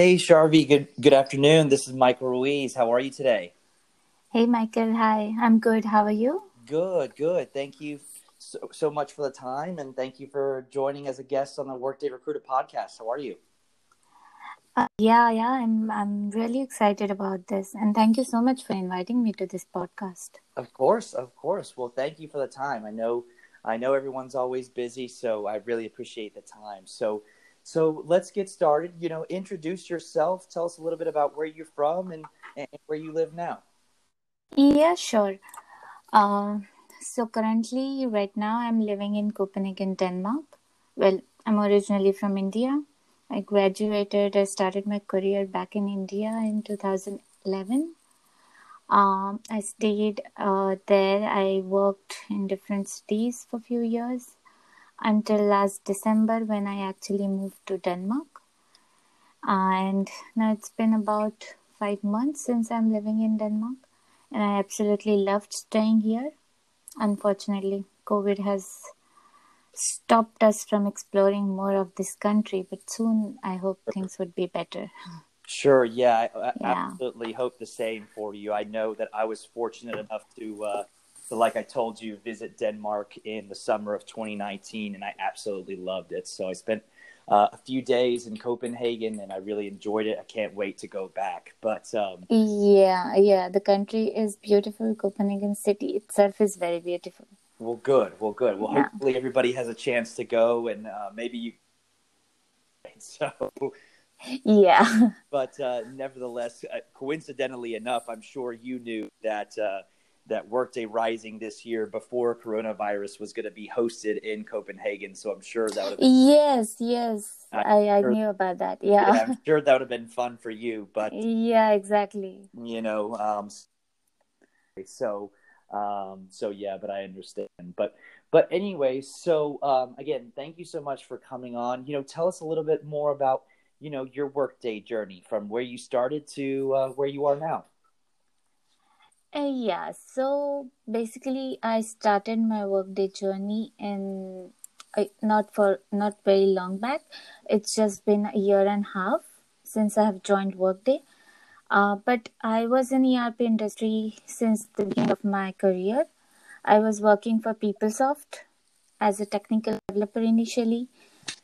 Hey, Charvi. Good good afternoon. This is Michael Ruiz. How are you today? Hey, Michael. Hi. I'm good. How are you? Good, good. Thank you so, so much for the time, and thank you for joining as a guest on the Workday Recruiter podcast. How are you? Uh, yeah, yeah. I'm I'm really excited about this, and thank you so much for inviting me to this podcast. Of course, of course. Well, thank you for the time. I know I know everyone's always busy, so I really appreciate the time. So. So let's get started. You know, introduce yourself. Tell us a little bit about where you're from and, and where you live now. Yeah, sure. Uh, so currently, right now, I'm living in Copenhagen, Denmark. Well, I'm originally from India. I graduated, I started my career back in India in 2011. Um, I stayed uh, there. I worked in different cities for a few years until last December when I actually moved to Denmark. And now it's been about five months since I'm living in Denmark and I absolutely loved staying here. Unfortunately, COVID has stopped us from exploring more of this country, but soon I hope things would be better. Sure, yeah, I, yeah. absolutely hope the same for you. I know that I was fortunate enough to, uh, to, like I told you, visit Denmark in the summer of 2019, and I absolutely loved it. So I spent uh, a few days in Copenhagen, and I really enjoyed it. I can't wait to go back. But um, yeah, yeah, the country is beautiful. Copenhagen city itself is very beautiful. Well, good. Well, good. Well, yeah. hopefully everybody has a chance to go, and uh, maybe you. So. Yeah. But uh, nevertheless, uh, coincidentally enough, I'm sure you knew that uh, that Workday Rising this year before coronavirus was going to be hosted in Copenhagen. So I'm sure that would have been yes, yes, I, I sure, knew about that. Yeah. yeah. I'm sure that would have been fun for you, but yeah, exactly. You know, um, so um, so yeah, but I understand. But but anyway, so um, again, thank you so much for coming on. You know, tell us a little bit more about you know your workday journey from where you started to uh, where you are now. Uh, yeah, so basically, I started my workday journey in uh, not for not very long back. It's just been a year and a half since I have joined Workday. Uh, but I was in ERP industry since the beginning of my career. I was working for PeopleSoft as a technical developer initially,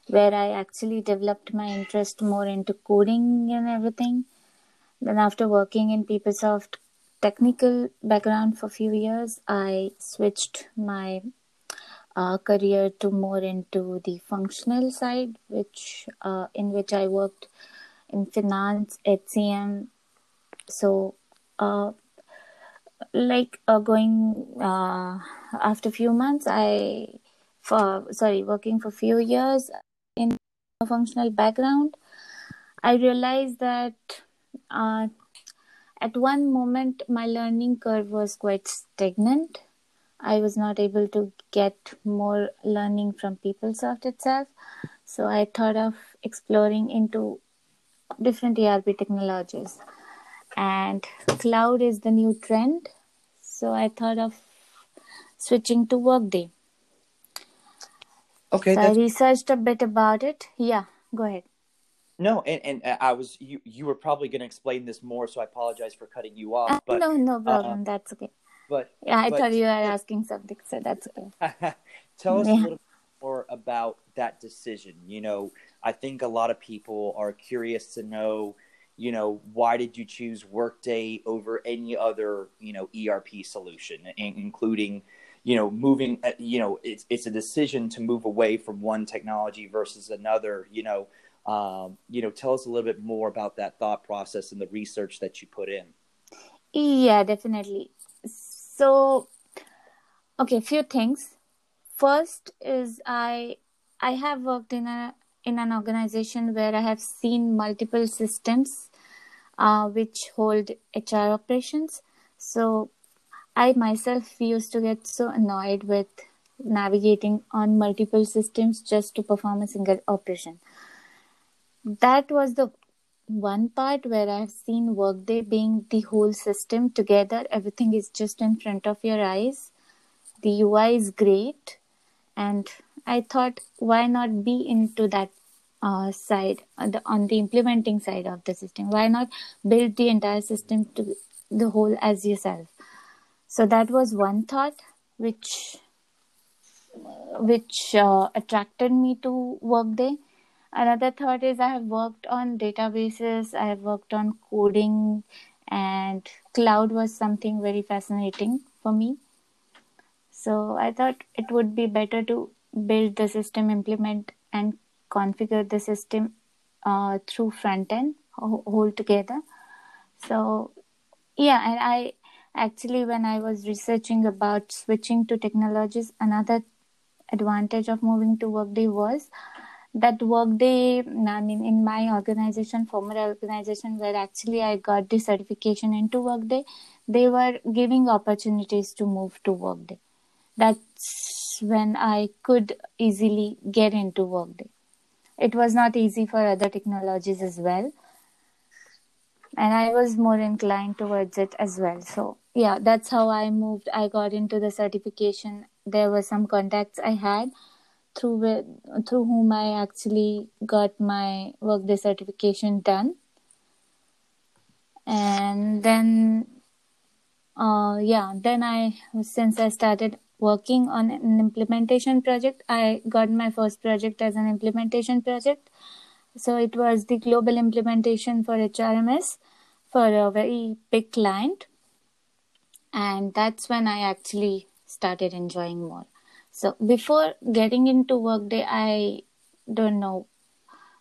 where I actually developed my interest more into coding and everything. Then after working in PeopleSoft, technical background for a few years, I switched my uh, career to more into the functional side, which uh, in which I worked in finance, HCM. So, uh, like uh, going uh, after a few months, I for sorry working for a few years in a functional background, I realized that uh, at one moment, my learning curve was quite stagnant. I was not able to get more learning from PeopleSoft itself. So I thought of exploring into different ERP technologies. And cloud is the new trend. So I thought of switching to Workday. Okay. So I researched a bit about it. Yeah, go ahead. No, and, and uh, I was you. You were probably going to explain this more, so I apologize for cutting you off. Uh, but no, no problem. Uh, that's okay. But yeah, I but, thought you were asking something, so that's okay. Tell us yeah. a little more about that decision. You know, I think a lot of people are curious to know. You know, why did you choose Workday over any other you know ERP solution, including you know moving uh, you know it's it's a decision to move away from one technology versus another you know um, you know, tell us a little bit more about that thought process and the research that you put in. Yeah, definitely. So, okay, few things. First is I I have worked in a in an organization where I have seen multiple systems uh, which hold HR operations. So I myself used to get so annoyed with navigating on multiple systems just to perform a single operation that was the one part where I've seen Workday being the whole system together. Everything is just in front of your eyes. The UI is great. And I thought, why not be into that uh, side on the, on the implementing side of the system why not build the entire system to the whole as yourself so that was one thought which which uh, attracted me to workday another thought is i have worked on databases i have worked on coding and cloud was something very fascinating for me. So i thought it would be better to build the system implement and configure the system uh, through front end whole together. So yeah and i actually when i was researching about switching to technologies another advantage of moving to workday was that workday i mean in my organization former organization where actually i got the certification into workday they were giving opportunities to move to workday that's when i could easily get into workday it was not easy for other technologies as well. And i was more inclined towards it as well. So yeah that's how i moved. I got into the certification. There were some contacts i had through through whom i actually got my workday certification done and then uh yeah then i since i started working on an implementation project i got my first project as an implementation project so it was the global implementation for HRMS for a very big client. And that's when I actually started enjoying more. So before getting into Workday, I don't know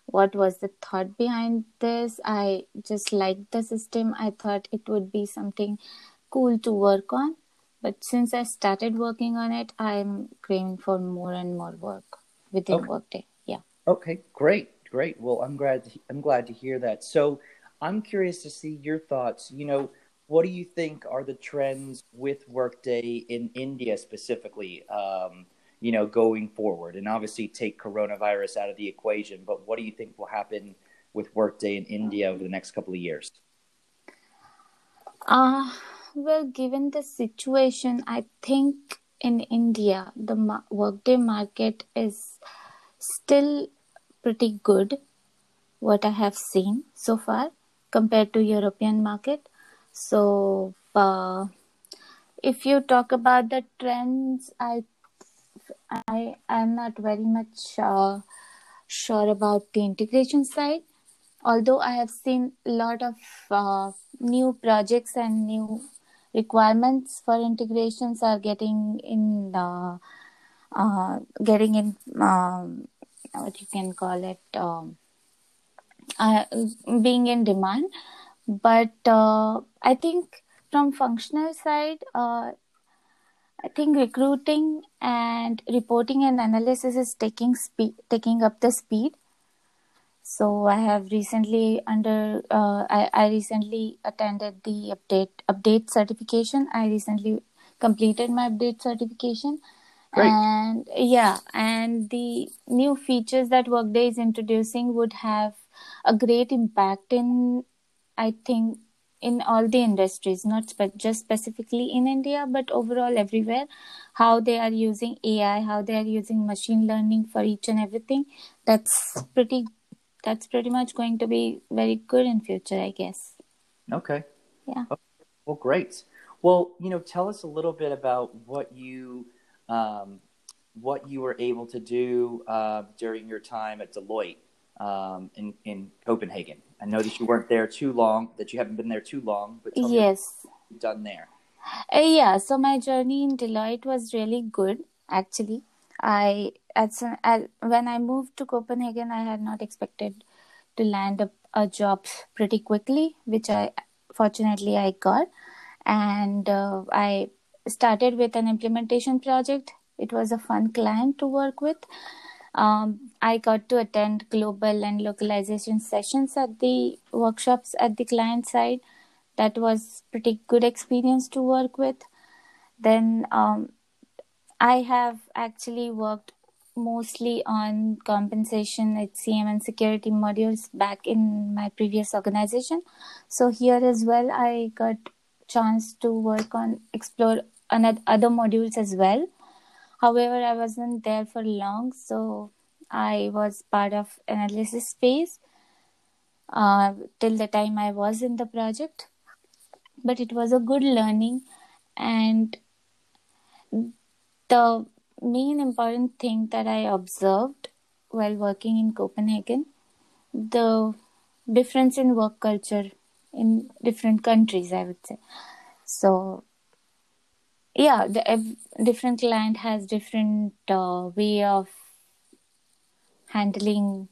what was the thought behind this. I just liked the system. I thought it would be something cool to work on. But since I started working on it, I'm craving for more and more work within okay. Workday. Yeah. Okay, great great. Well, I'm glad to, I'm glad to hear that. So, I'm curious to see your thoughts. You know, what do you think are the trends with Workday in India specifically? Um, you know, going forward, and obviously take coronavirus out of the equation. But what do you think will happen with Workday in India over the next couple of years? Uh, well, given the situation, I think in India, the Workday market is still pretty good what I have seen so far compared to European market. So uh, if you talk about the trends, I I am not very much uh, sure about the integration side. Although I have seen a lot of uh, new projects and new requirements for integrations are getting in uh, uh, getting in um, what you can call it um, uh, being in demand but uh, i think from functional side uh, i think recruiting and reporting and analysis is taking speed taking up the speed. So i have recently under uh, I, I recently attended the update update certification. I recently completed my update certification. Great. And yeah, and the new features that Workday is introducing would have a great impact in, I think, in all the industries, not spe- just specifically in India, but overall everywhere. How they are using AI, how they are using machine learning for each and everything. That's pretty. That's pretty much going to be very good in future, I guess. Okay. Yeah. Okay. Well, great. Well, you know, tell us a little bit about what you um, what you were able to do uh, during your time at Deloitte um, in in Copenhagen. I know that you weren't there too long, that you haven't been there too long, but yes, done there. Uh, yeah, so my journey in Deloitte was really good. Actually, I as, as when I moved to Copenhagen, I had not expected to land a, a job pretty quickly, which I fortunately I got, and uh, I started with an implementation project. It was a fun client to work with. Um, I got to attend global and localization sessions at the workshops at the client side. That was pretty good experience to work with. Then um, I have actually worked mostly on compensation, HCM, and security modules back in my previous organization. So here as well, I got chance to work on explore another other modules as well. However, I wasn't there for long, so I was part of analysis phase uh, till the time I was in the project. But it was a good learning, and the main important thing that I observed while working in Copenhagen the difference in work culture in different countries i would say so yeah the different client has different uh, way of handling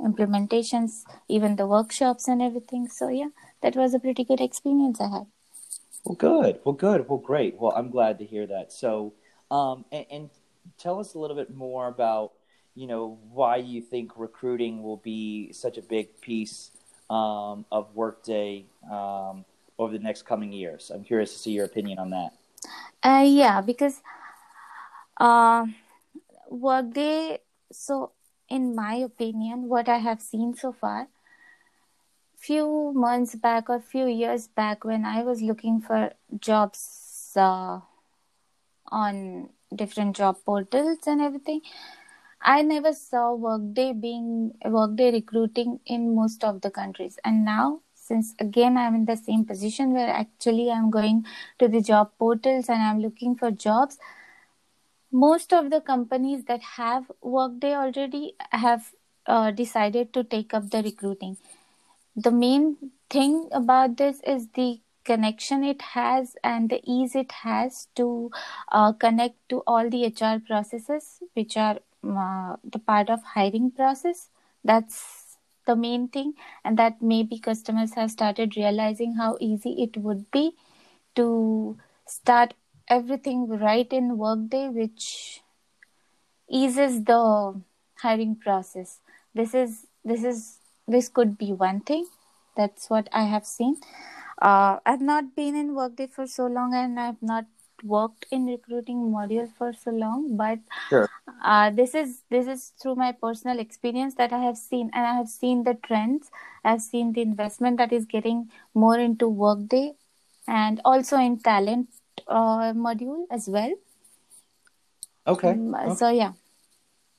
implementations even the workshops and everything. So yeah that was a pretty good experience i had. Well good. Well good. Well great. Well i'm glad to hear that. So um, and, and tell us a little bit more about you know why you think recruiting will be such a big piece um, of Workday um, over the next coming years. I'm curious to see your opinion on that. Uh, yeah, because uh, Workday. So, in my opinion, what I have seen so far, few months back or few years back, when I was looking for jobs uh, on different job portals and everything, I never saw Workday being Workday recruiting in most of the countries. And now, since again I'm in the same position where actually I'm going to the job portals and I'm looking for jobs, most of the companies that have Workday already have uh, decided to take up the recruiting. The main thing about this is the connection it has and the ease it has to uh, connect to all the HR processes, which are uh, the part of hiring process that's the main thing and that maybe customers have started realizing how easy it would be to start everything right in workday which eases the hiring process. This is this is this could be one thing. That's what i have seen. Uh, i've not been in workday for so long and i've not worked in recruiting module for so long but sure. uh, this is this is through my personal experience that i have seen and i have seen the trends. I've seen the investment that is getting more into workday and also in talent uh, module as well. Okay. Um, okay. so yeah.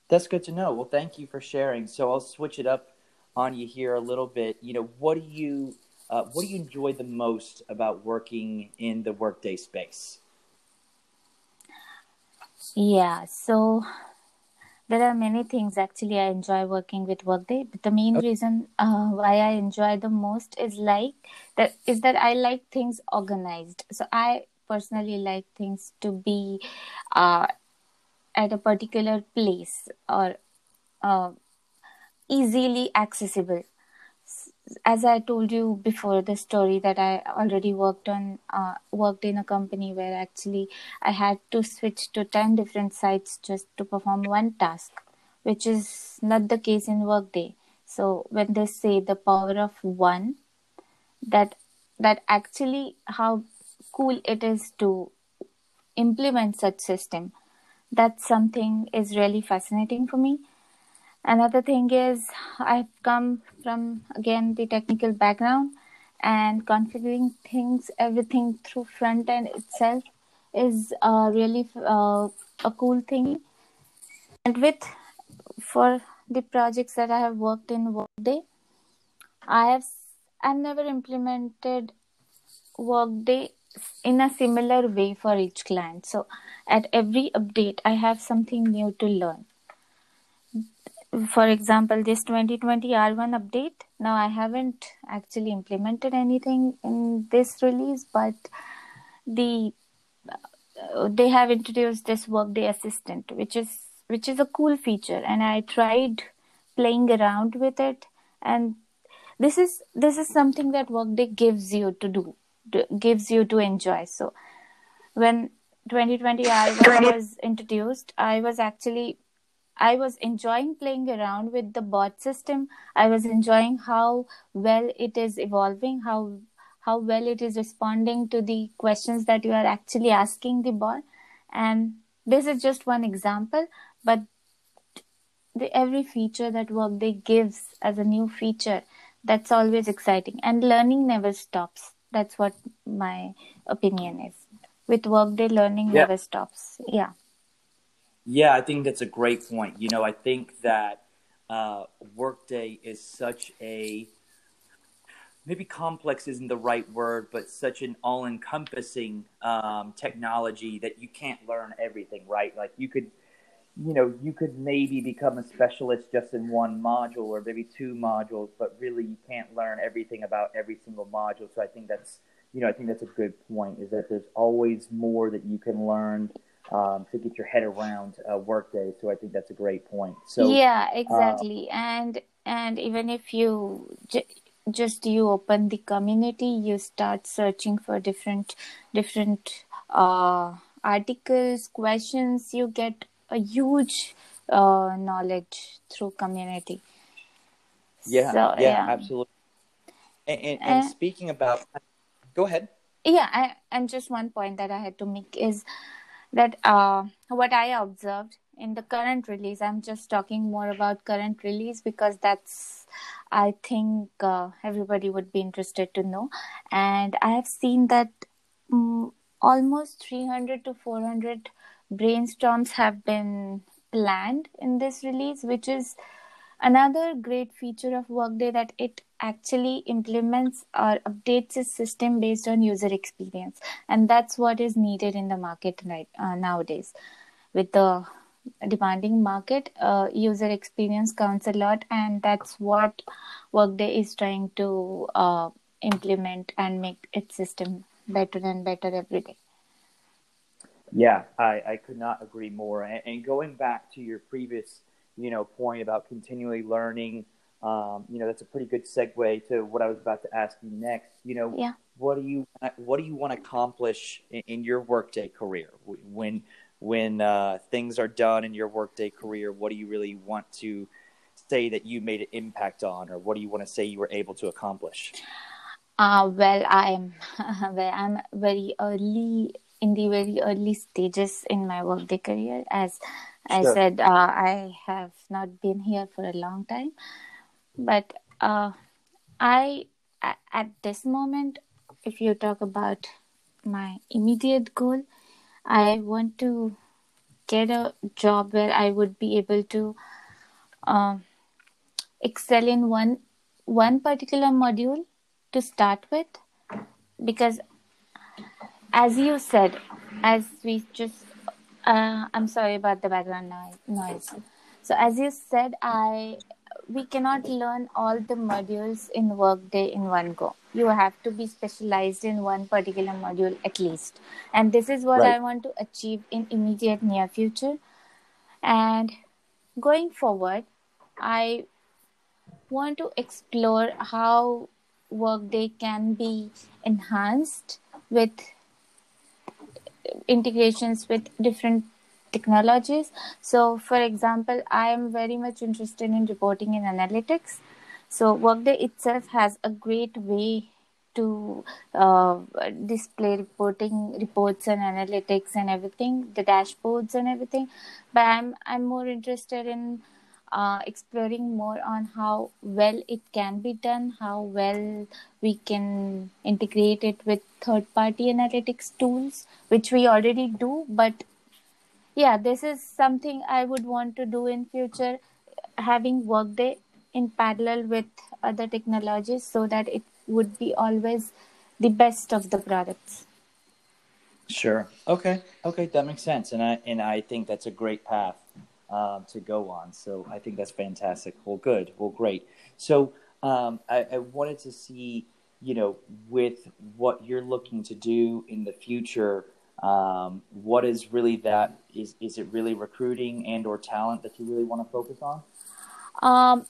That's good to know. Well thank you for sharing. So i'll switch it up on you here a little bit. You know what do you uh, what do you enjoy the most about working in the workday space yeah, so there are many things actually I enjoy working with Workday, but the main reason uh, why I enjoy the most is like that is that I like things organized. So I personally like things to be uh, at a particular place or uh, easily accessible as I told you before, the story that I already worked on, uh, worked in a company where actually I had to switch to 10 different sites just to perform one task, which is not the case in Workday. So when they say the power of one, that that actually how cool it is to implement such system that something is really fascinating for me Another thing is I've come from again the technical background and configuring things everything through front end itself is uh, really uh, a cool thing. And with for the projects that I have worked in Workday, I have I've never implemented Workday in a similar way for each client. So at every update, I have something new to learn for example this 2020 r1 update now i haven't actually implemented anything in this release but the uh, they have introduced this workday assistant which is which is a cool feature and i tried playing around with it and this is this is something that workday gives you to do gives you to enjoy. So when 2020 r1 was introduced i was actually I was enjoying playing around with the bot system. I was enjoying how well it is evolving, how how well it is responding to the questions that you are actually asking the bot. And this is just one example, but the every feature that Workday gives as a new feature, that's always exciting. And learning never stops. That's what my opinion is. With Workday, learning yeah. never stops. Yeah. Yeah, I think that's a great point. You know, I think that uh, Workday is such a maybe complex isn't the right word, but such an all encompassing um, technology that you can't learn everything, right? Like you could, you know, you could maybe become a specialist just in one module or maybe two modules, but really you can't learn everything about every single module. So I think that's, you know, I think that's a good point is that there's always more that you can learn um, to get your head around uh, Workday. So I think that's a great point. So yeah, exactly. Uh, and and even if you just you open the community, you start searching for different different uh, articles, questions. You get a huge uh, knowledge through community. Yeah, so, yeah, yeah, absolutely. And, and, and uh, speaking about, go ahead. Yeah, I, and just one point that I had to make is that uh, what I observed in the current release, I'm just talking more about current release because that's, I think, uh, everybody would be interested to know. And I have seen that um, almost 300 to 400 brainstorms have been planned in this release, which is another great feature of Workday that it actually implements or updates its system based on user experience. And that's what is needed in the market right uh, nowadays. With the demanding market uh, user experience counts a lot and that's what workday is trying to uh, implement and make its system better and better every day. Yeah i, I could not agree more. And, and going back to your previous you know point about continually learning um, you know, that's a pretty good segue to what I was about to ask you next. You know, yeah. what do you what do you want to accomplish in, in your workday career when when uh, things are done in your workday career? What do you really want to say that you made an impact on, or what do you want to say you were able to accomplish? Uh, well, I'm well, I'm very early in the very early stages in my workday career. As I said, uh, I have not been here for a long time. But uh, I at this moment, if you talk about my immediate goal, I want to get a job where I would be able to uh, excel in one one particular module to start with, because as you said, as we just, uh, I'm sorry about the background noise. So as you said, I we cannot learn all the modules in workday in one go you have to be specialized in one particular module at least and this is what right. i want to achieve in immediate near future and going forward i want to explore how workday can be enhanced with integrations with different technologies. So, for example, I am very much interested in reporting and analytics. So, Workday itself has a great way to uh, display reporting reports and analytics and everything, the dashboards and everything. But I'm I'm more interested in uh, exploring more on how well it can be done, how well we can integrate it with third party analytics tools, which we already do, but yeah this is something i would want to do in future having workday in parallel with other technologies so that it would be always the best of the products. Sure. Okay. Okay. That makes sense. And i and i think that's a great path um, to go on so i think that's fantastic well good well great so um, I, I wanted to see you know with what you're looking to do in the future um, what is really that? Is is it really recruiting and or talent that you really want to focus on? Um,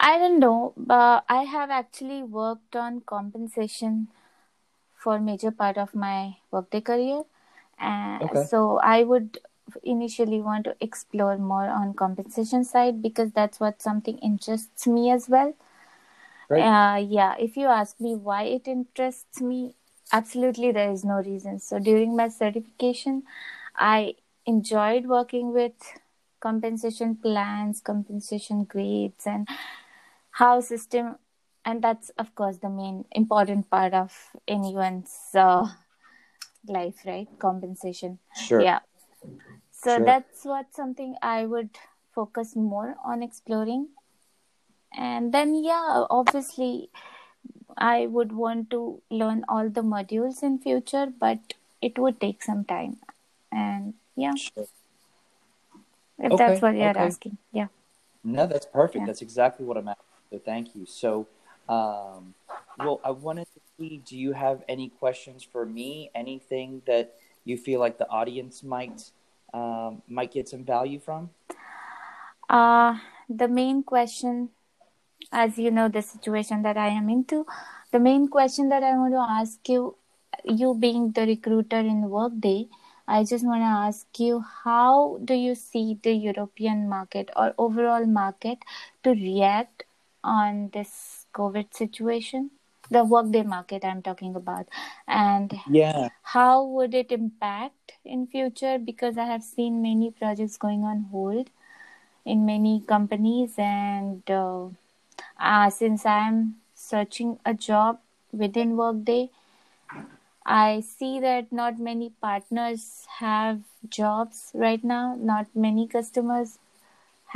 I don't know, but I have actually worked on compensation for major part of my workday career, and okay. so I would initially want to explore more on compensation side because that's what something interests me as well. Right. Uh, yeah, if you ask me why it interests me, absolutely there is no reason. So during my certification i enjoyed working with compensation plans compensation grades and how system and that's of course the main important part of anyone's uh, life right? Compensation. Sure. Yeah So Sure. that's what something I would focus more on exploring. And then, yeah, obviously, I would want to learn all the modules in future, but it would take some time. And yeah, Sure. if Okay. that's what you're Okay. asking, yeah. No, that's perfect. Yeah. That's exactly what I'm asking. So thank you. So, um, well, I wanted to see, do you have any questions for me? Anything that you feel like the audience might um, might get some value from? Uh, the main question, as you know, the situation that I am into, the main question that I want to ask you, you being the recruiter in Workday, I just want to ask you how do you see the European market or overall market to react on this COVID situation? The Workday market I'm talking about, and Yeah. how would it impact in future? Because I have seen many projects going on hold in many companies and uh, uh, since i'm searching a job within workday i see that not many partners have jobs right now not many customers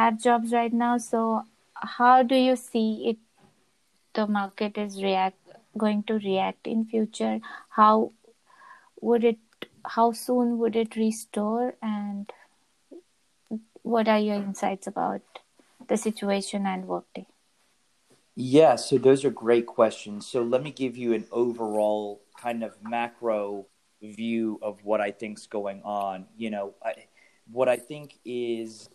have jobs right now so how do you see it the market is react going to react in future how would it how soon would it restore and what are your insights about the situation and workday Yeah, so those are great questions. So let me give you an overall kind of macro view of what I think's going on. You know, I, what I think is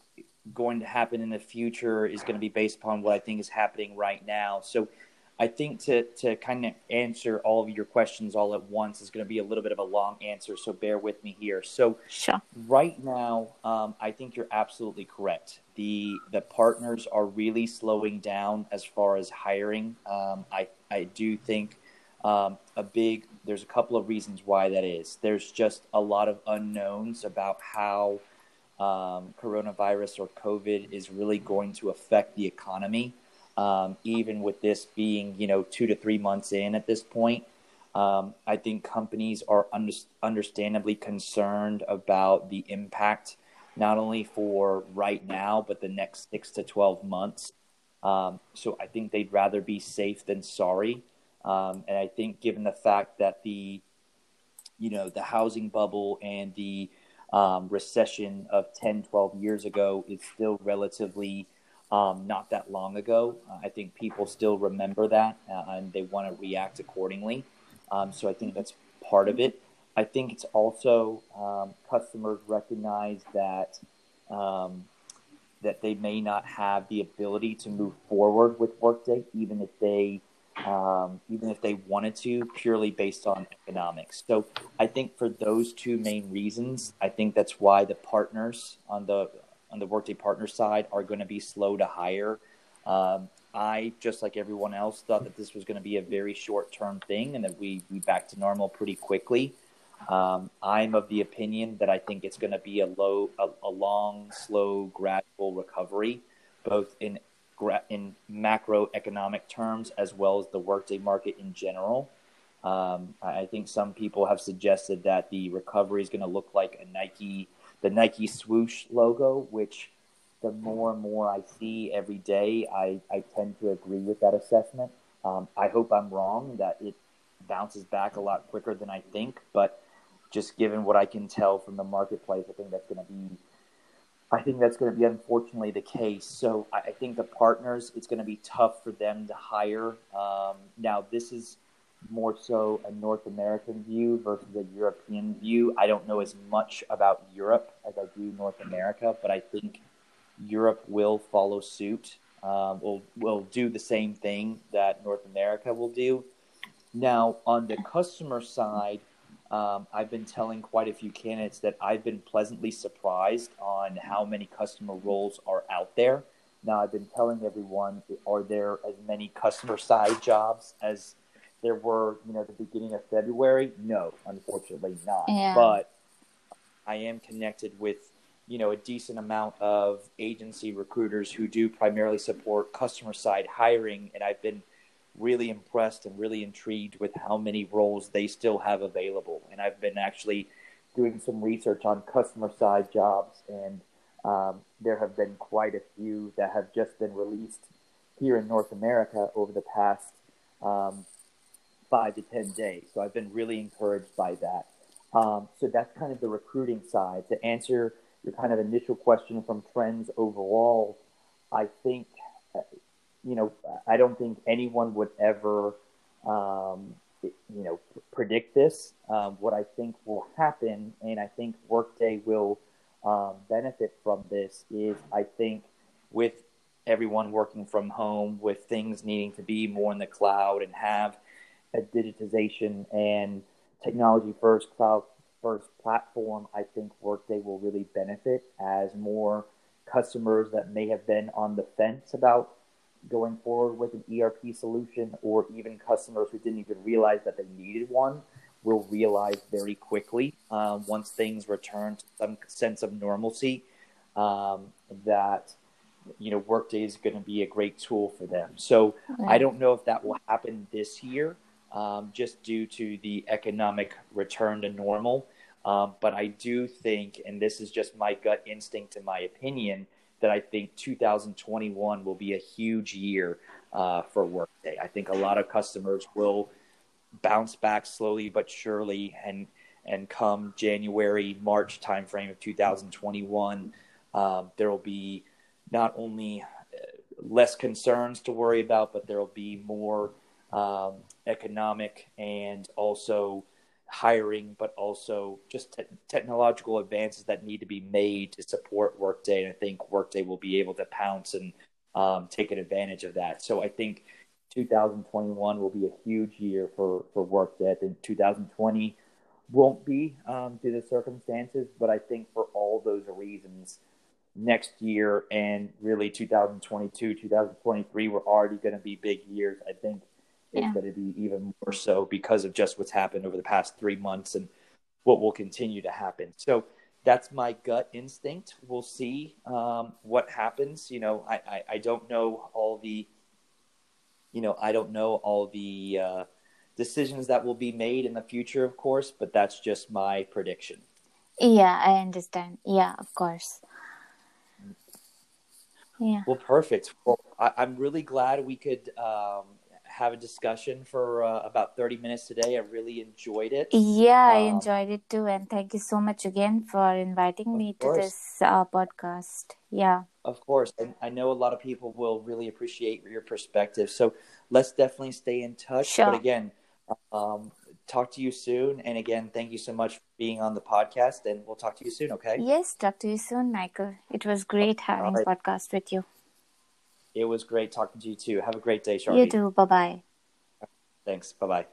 going to happen in the future is going to be based upon what I think is happening right now. So I think to to kind of answer all of your questions all at once is going to be a little bit of a long answer. So bear with me here. So sure Right now, um, I think you're absolutely correct. The the partners are really slowing down as far as hiring. Um, I I do think um, a big. There's a couple of reasons why that is. There's just a lot of unknowns about how um, coronavirus or COVID is really going to affect the economy. Um, even with this being you know two to three months in at this point, um, I think companies are under, understandably concerned about the impact, not only for right now, but the next six to 12 months. Um, so I think they'd rather be safe than sorry. Um, and I think given the fact that the, you know, the housing bubble and the um, recession of 10, 12 years ago is still relatively um, not that long ago. Uh, I think people still remember that uh, and they want to react accordingly. Um, so I think that's part of it. I think it's also um, customers recognize that um, that they may not have the ability to move forward with Workday, even if they um, even if they wanted to, purely based on economics. So I think for those two main reasons, I think that's why the partners on the on the Workday partner side are going to be slow to hire. Um, I, just like everyone else, thought that this was going to be a very short term thing and that we'd be back to normal pretty quickly. Um, I'm of the opinion that I think it's going to be a low, a, a long, slow, gradual recovery, both in in macroeconomic terms as well as the workday market in general. Um, I think some people have suggested that the recovery is going to look like a Nike, the Nike swoosh logo, which the more and more I see every day, I, I tend to agree with that assessment. Um, I hope I'm wrong, that it bounces back a lot quicker than I think, but just given what I can tell from the marketplace, I think that's going to be. I think that's going to be unfortunately the case. So I, I think the partners, it's going to be tough for them to hire. Um, now, this is more so a North American view versus a European view. I don't know as much about Europe as I do North America, but I think Europe will follow suit. Um, will will do the same thing that North America will do. Now, on the customer side, um, I've been telling quite a few candidates that I've been pleasantly surprised on how many customer roles are out there. Now, I've been telling everyone, are there as many customer side jobs as there were, you know, the beginning of February? No, unfortunately not. Yeah. But I am connected with, you know, a decent amount of agency recruiters who do primarily support customer side hiring, and I've been really impressed and really intrigued with how many roles they still have available. And I've been actually doing some research on customer side jobs, and um, there have been quite a few that have just been released here in North America over the past um, five to 10 days. So I've been really encouraged by that. Um, so that's kind of the recruiting side. To answer your kind of initial question from trends overall, I think, you know, I don't think anyone would ever, um, you know, predict this. Um, what I think will happen, and I think Workday will um, benefit from this, is I think with everyone working from home, with things needing to be more in the cloud and have a digitization and technology first, cloud first platform, I think Workday will really benefit as more customers that may have been on the fence about going forward with an ERP solution, or even customers who didn't even realize that they needed one, will realize very quickly um, once things return to some sense of normalcy um, that you know Workday is going to be a great tool for them. So I don't know if that will happen this year, um, just due to the economic return to normal. Um, but I do think, and this is just my gut instinct and my opinion, that I think 2021 will be a huge year uh, for Workday. I think a lot of customers will bounce back slowly but surely, and and come January March timeframe of 2021, um, there will be not only uh, less concerns to worry about, but there will be more um, economic and also hiring, but also just te- technological advances that need to be made to support Workday. And I think Workday will be able to pounce and um, take an advantage of that. So I think 2021 will be a huge year for, for Workday. I think 2020 won't be um, due to circumstances, but I think for all those reasons, next year and really 2022, 2023 were already going to be big years. I think yeah. going to be even more so because of just what's happened over the past three months and what will continue to happen. So that's my gut instinct. We'll see um, what happens. You know, I, I, I, don't know all the, you know, I don't know all the uh, decisions that will be made in the future, of course, but that's just my prediction. Yeah, I understand. Yeah, of course. Yeah. Well, perfect. Well, I, am really glad we could um, have a discussion for uh, about 30 minutes today. I really enjoyed it. Yeah, um, I enjoyed it too. And thank you so much again for inviting me to this uh, podcast. Yeah. Of course. And I know a lot of people will really appreciate your perspective. So let's definitely stay in touch. Sure. But again, um, talk to you soon. And again, thank you so much for being on the podcast. And we'll talk to you soon, okay? Yes, talk to you soon, Michael. It was great having right. podcast with you. It was great talking to you too. Have a great day, Charvi. You too. Bye bye. Thanks. Bye bye.